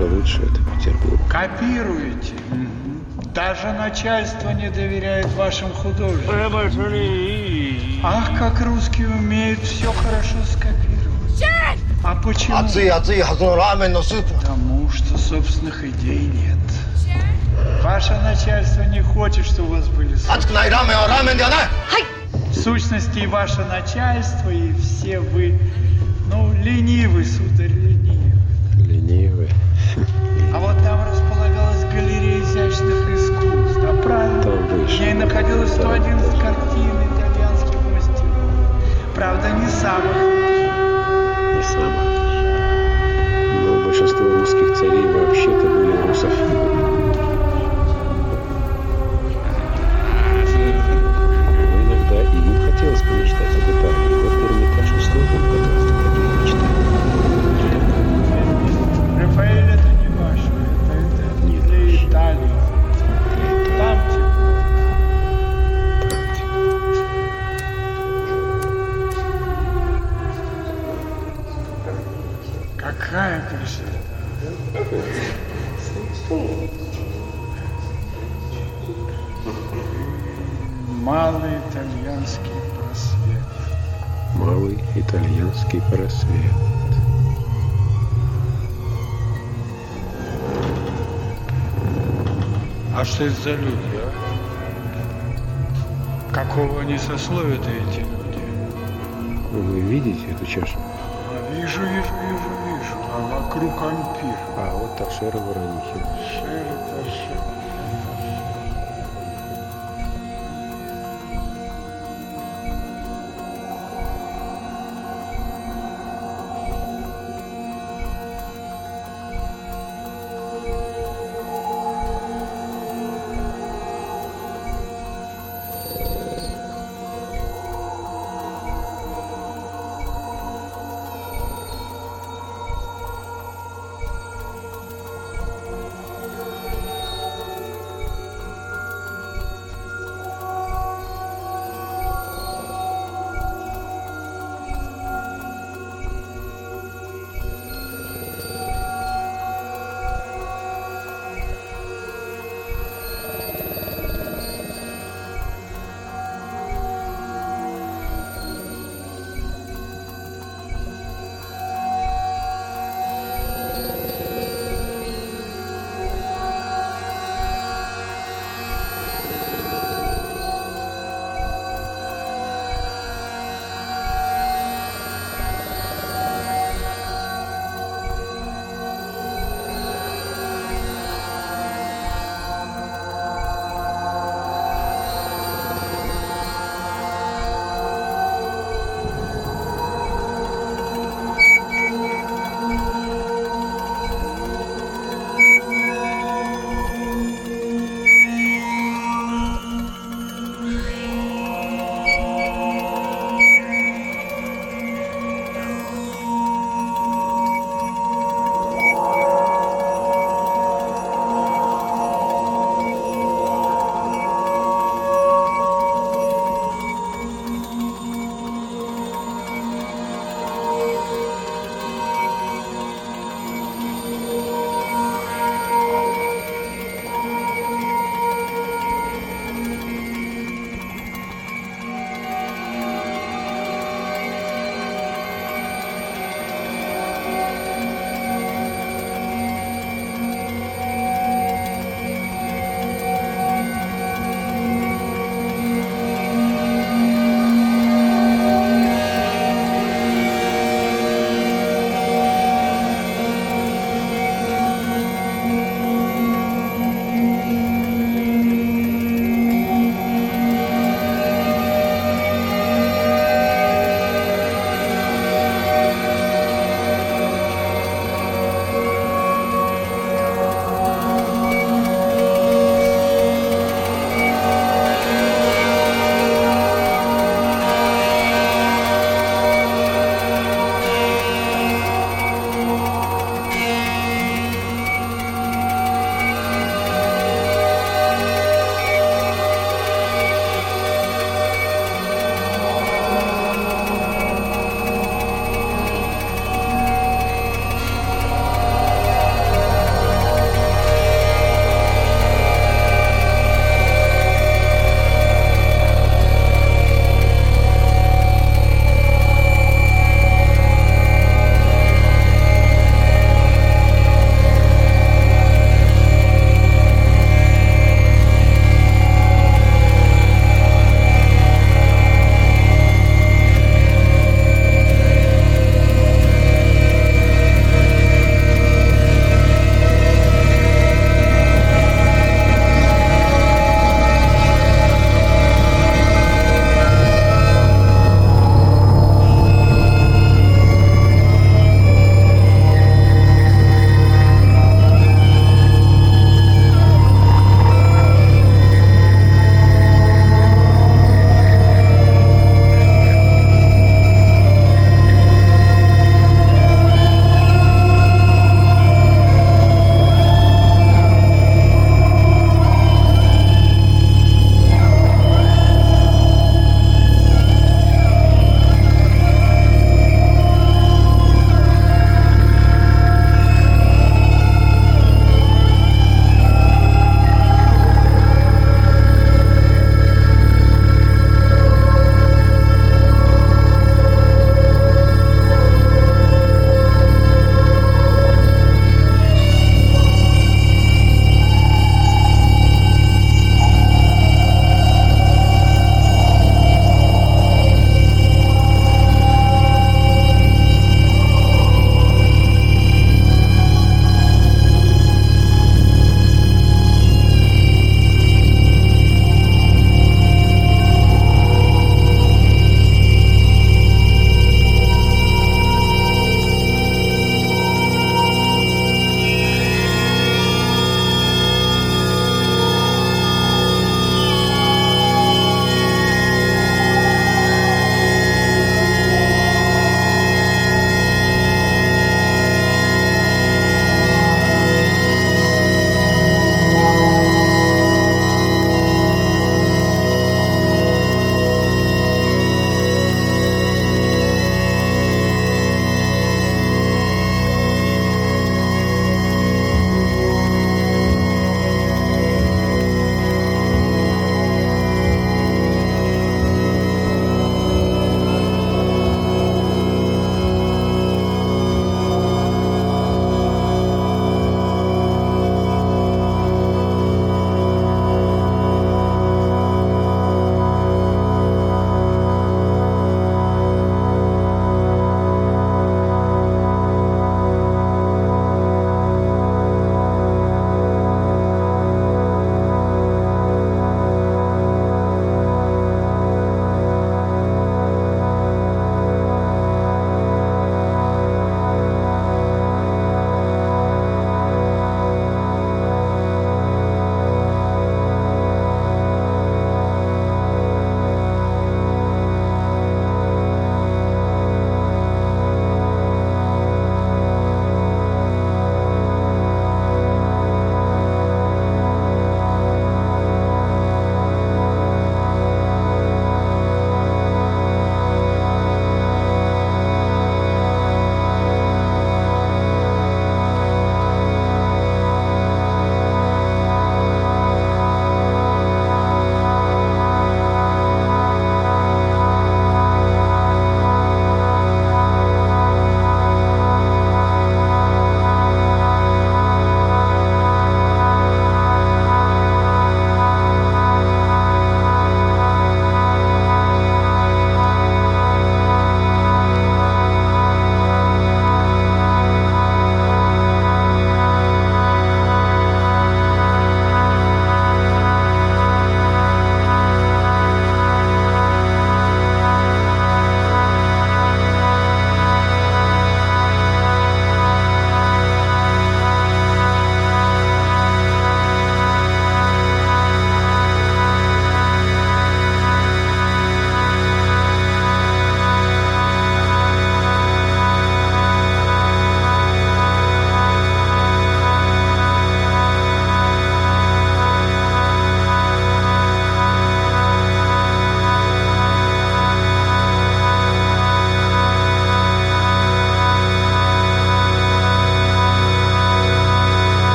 только лучше это Петербург. Копируете? Даже начальство не доверяет вашим художникам. Ах, как русские умеют все хорошо скопировать. А почему? Отцы, отцы, рамен насыпал. Потому что собственных идей нет. Ваше начальство не хочет, чтобы у вас были В сущности, и ваше начальство, и все вы, ну, ленивы, суд. Находилось 111 картин итальянских мастеров. Правда, не самых. Не самых. Но большинство русских царей вообще-то были русофилами. За люди, а? Какого они сословия-то эти люди? Вы видите эту чашу? А вижу, вижу, вижу, вижу. А вокруг ампир. А вот торшера Воронихин. Шер это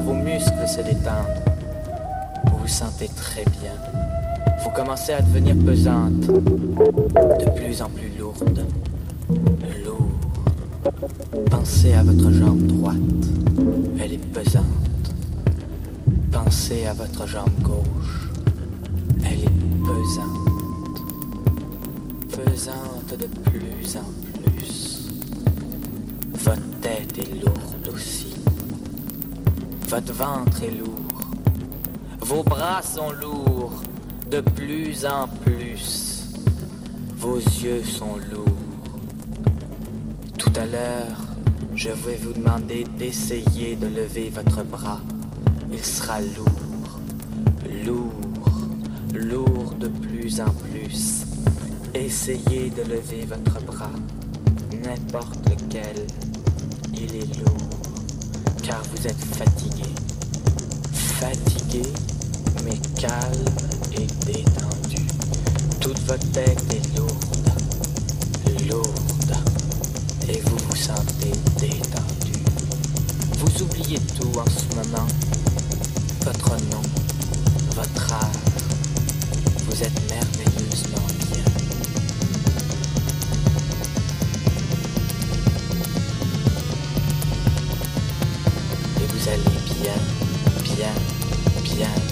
vos muscles se détendent. Vous vous sentez très bien. Vous commencez à devenir pesante, de plus en plus lourde. Lourd. Pensez à votre jambe droite. Elle est pesante. Pensez à votre jambe gauche. Elle est pesante. Pesante de plus en plus. Votre ventre est lourd. Vos bras sont lourds de plus en plus. Vos yeux sont lourds. Tout à l'heure, je vais vous demander d'essayer de lever votre bras. Il sera lourd, lourd, lourd de plus en plus. Essayez de lever votre bras, n'importe lequel vous êtes fatigué. Fatigué, mais calme et détendu. Toute votre tête est lourde, lourde, et vous vous sentez détendu. Vous oubliez tout en ce moment, votre nom, votre âge. Vous êtes merveilleusement bien. bien, bien, bien.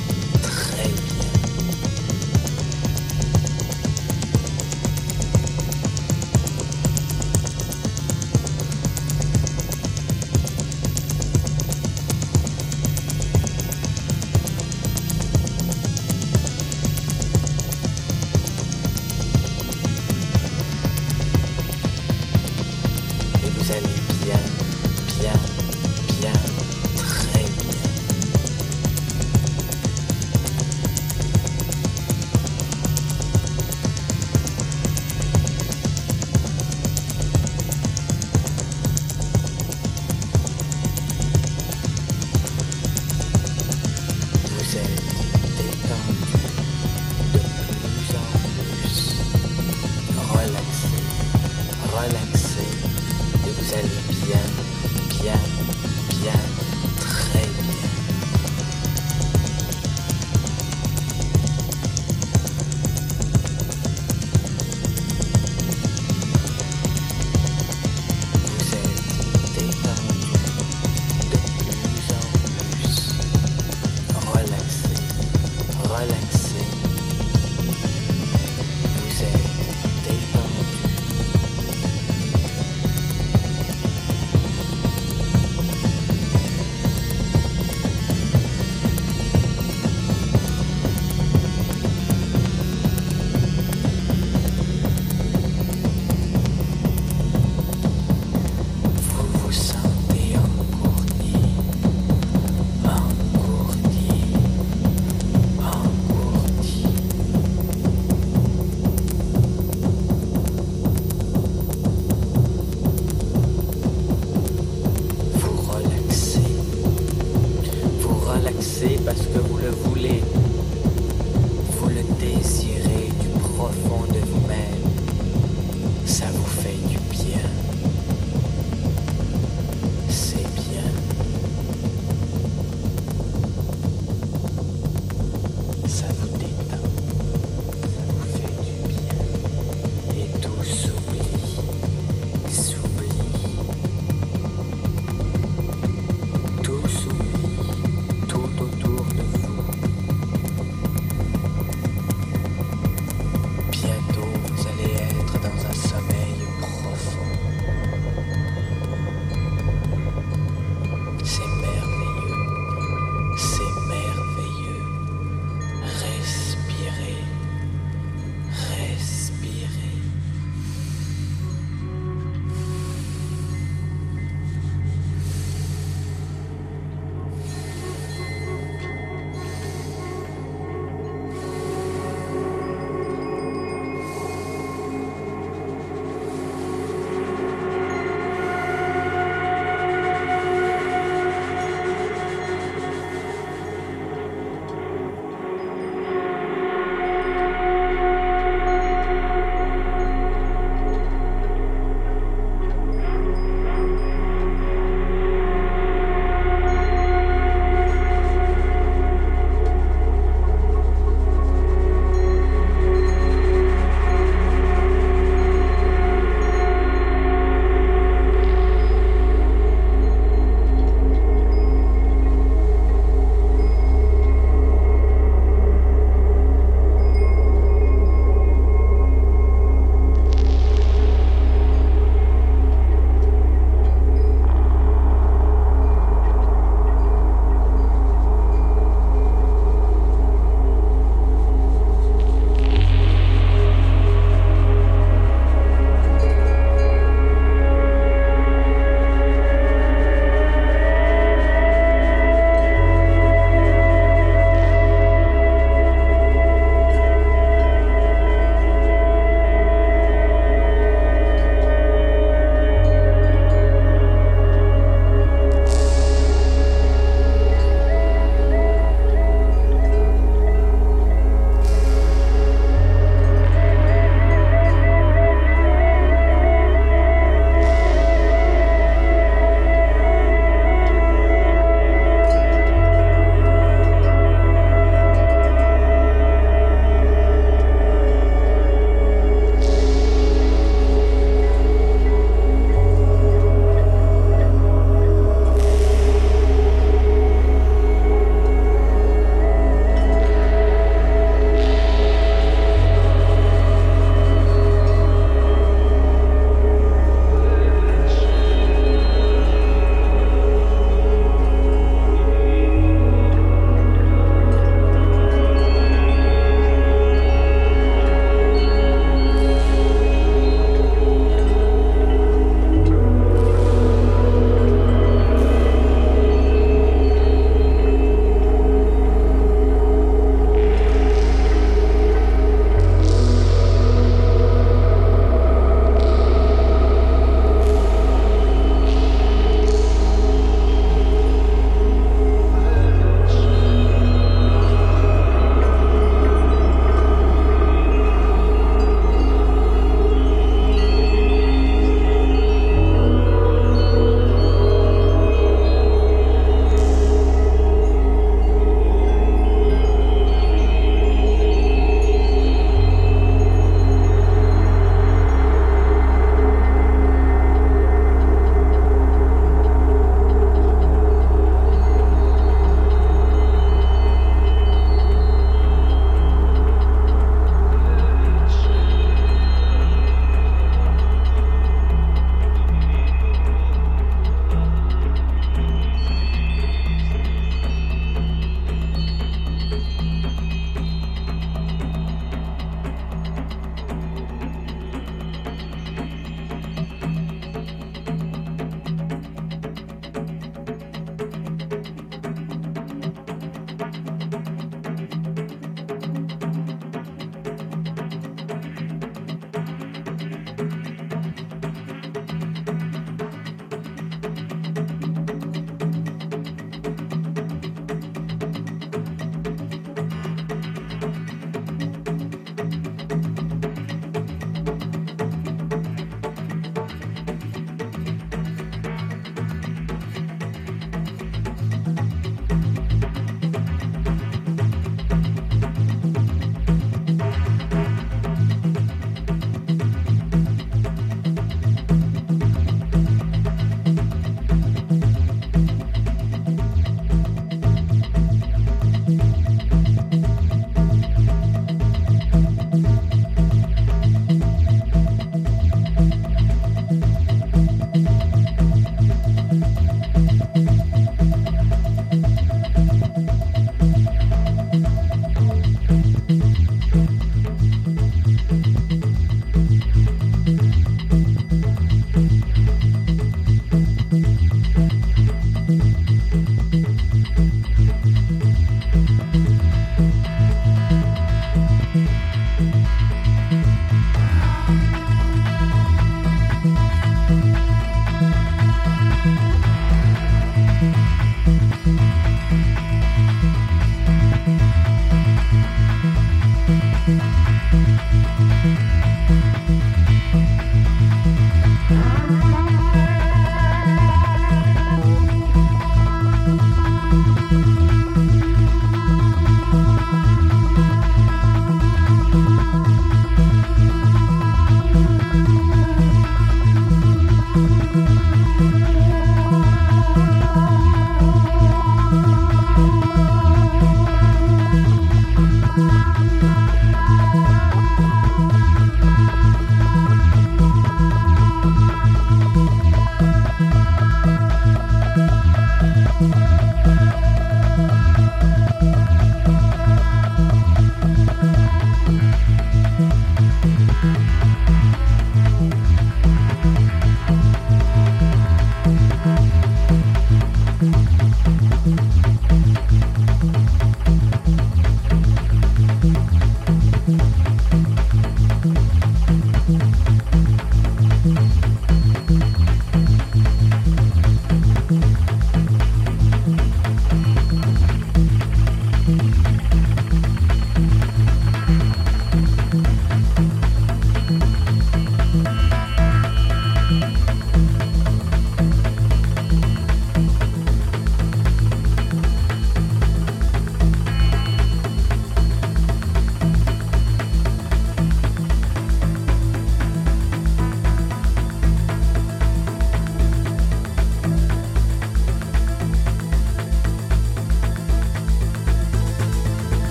le voulez, vous le désirez du profond de vous-même, ça vous fait du bien. C'est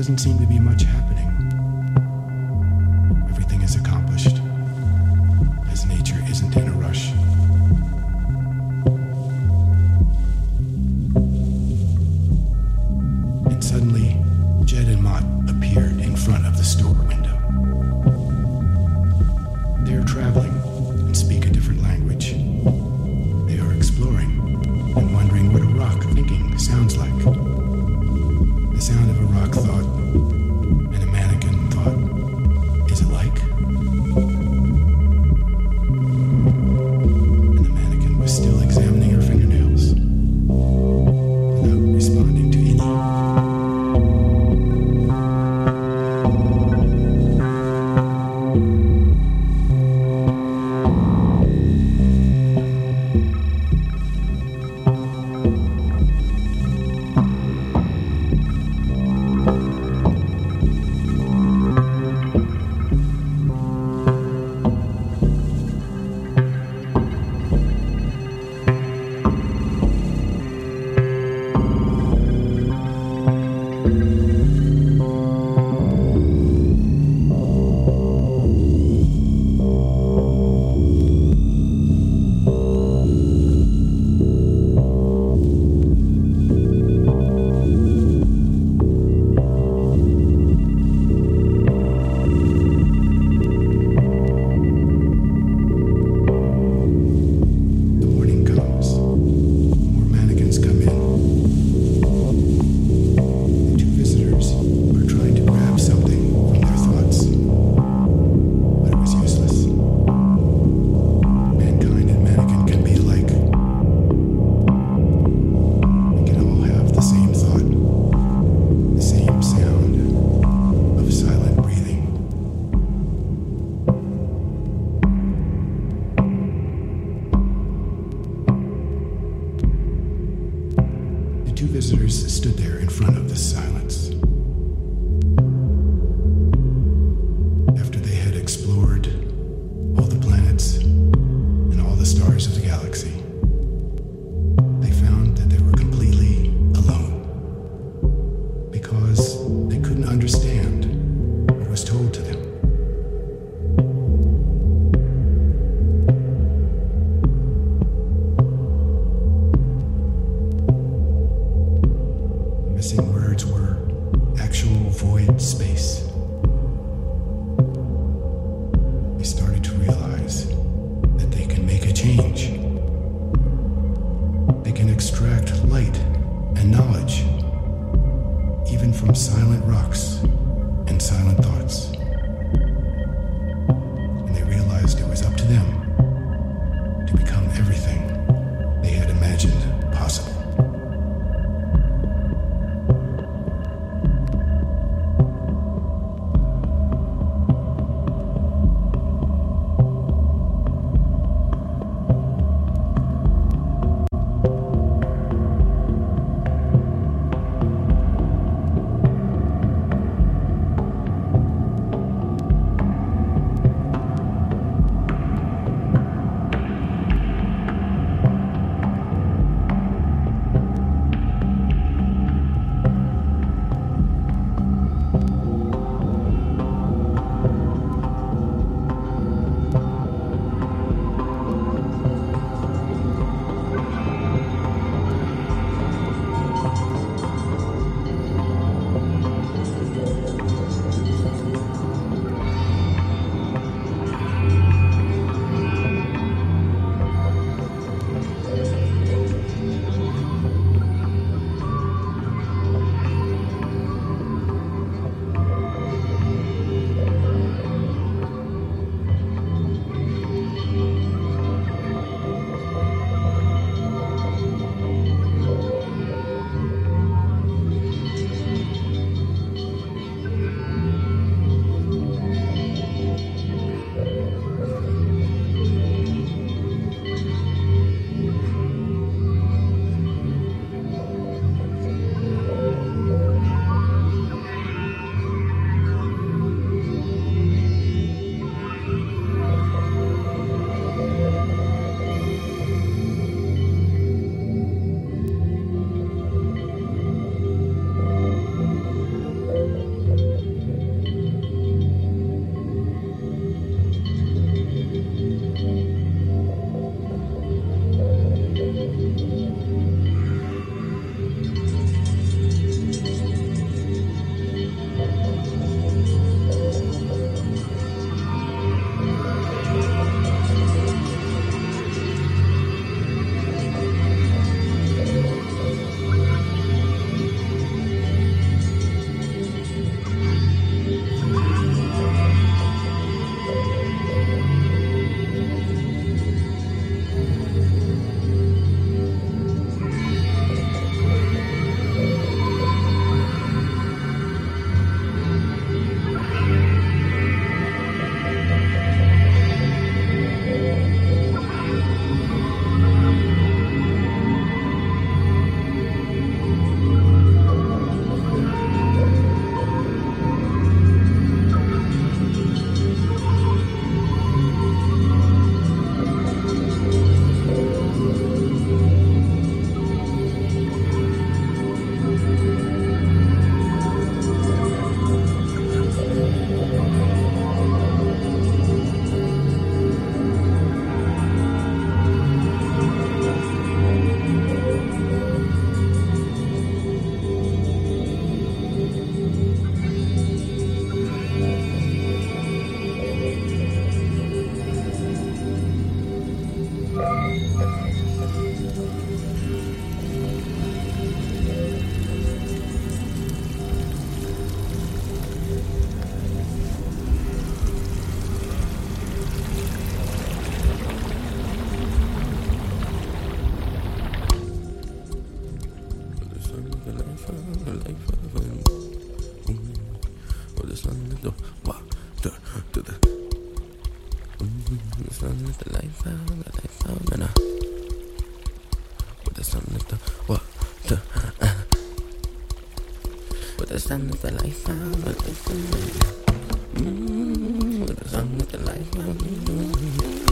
Doesn't seem to be much happening. With the sun of the life found with the sun. With the sun of the life found.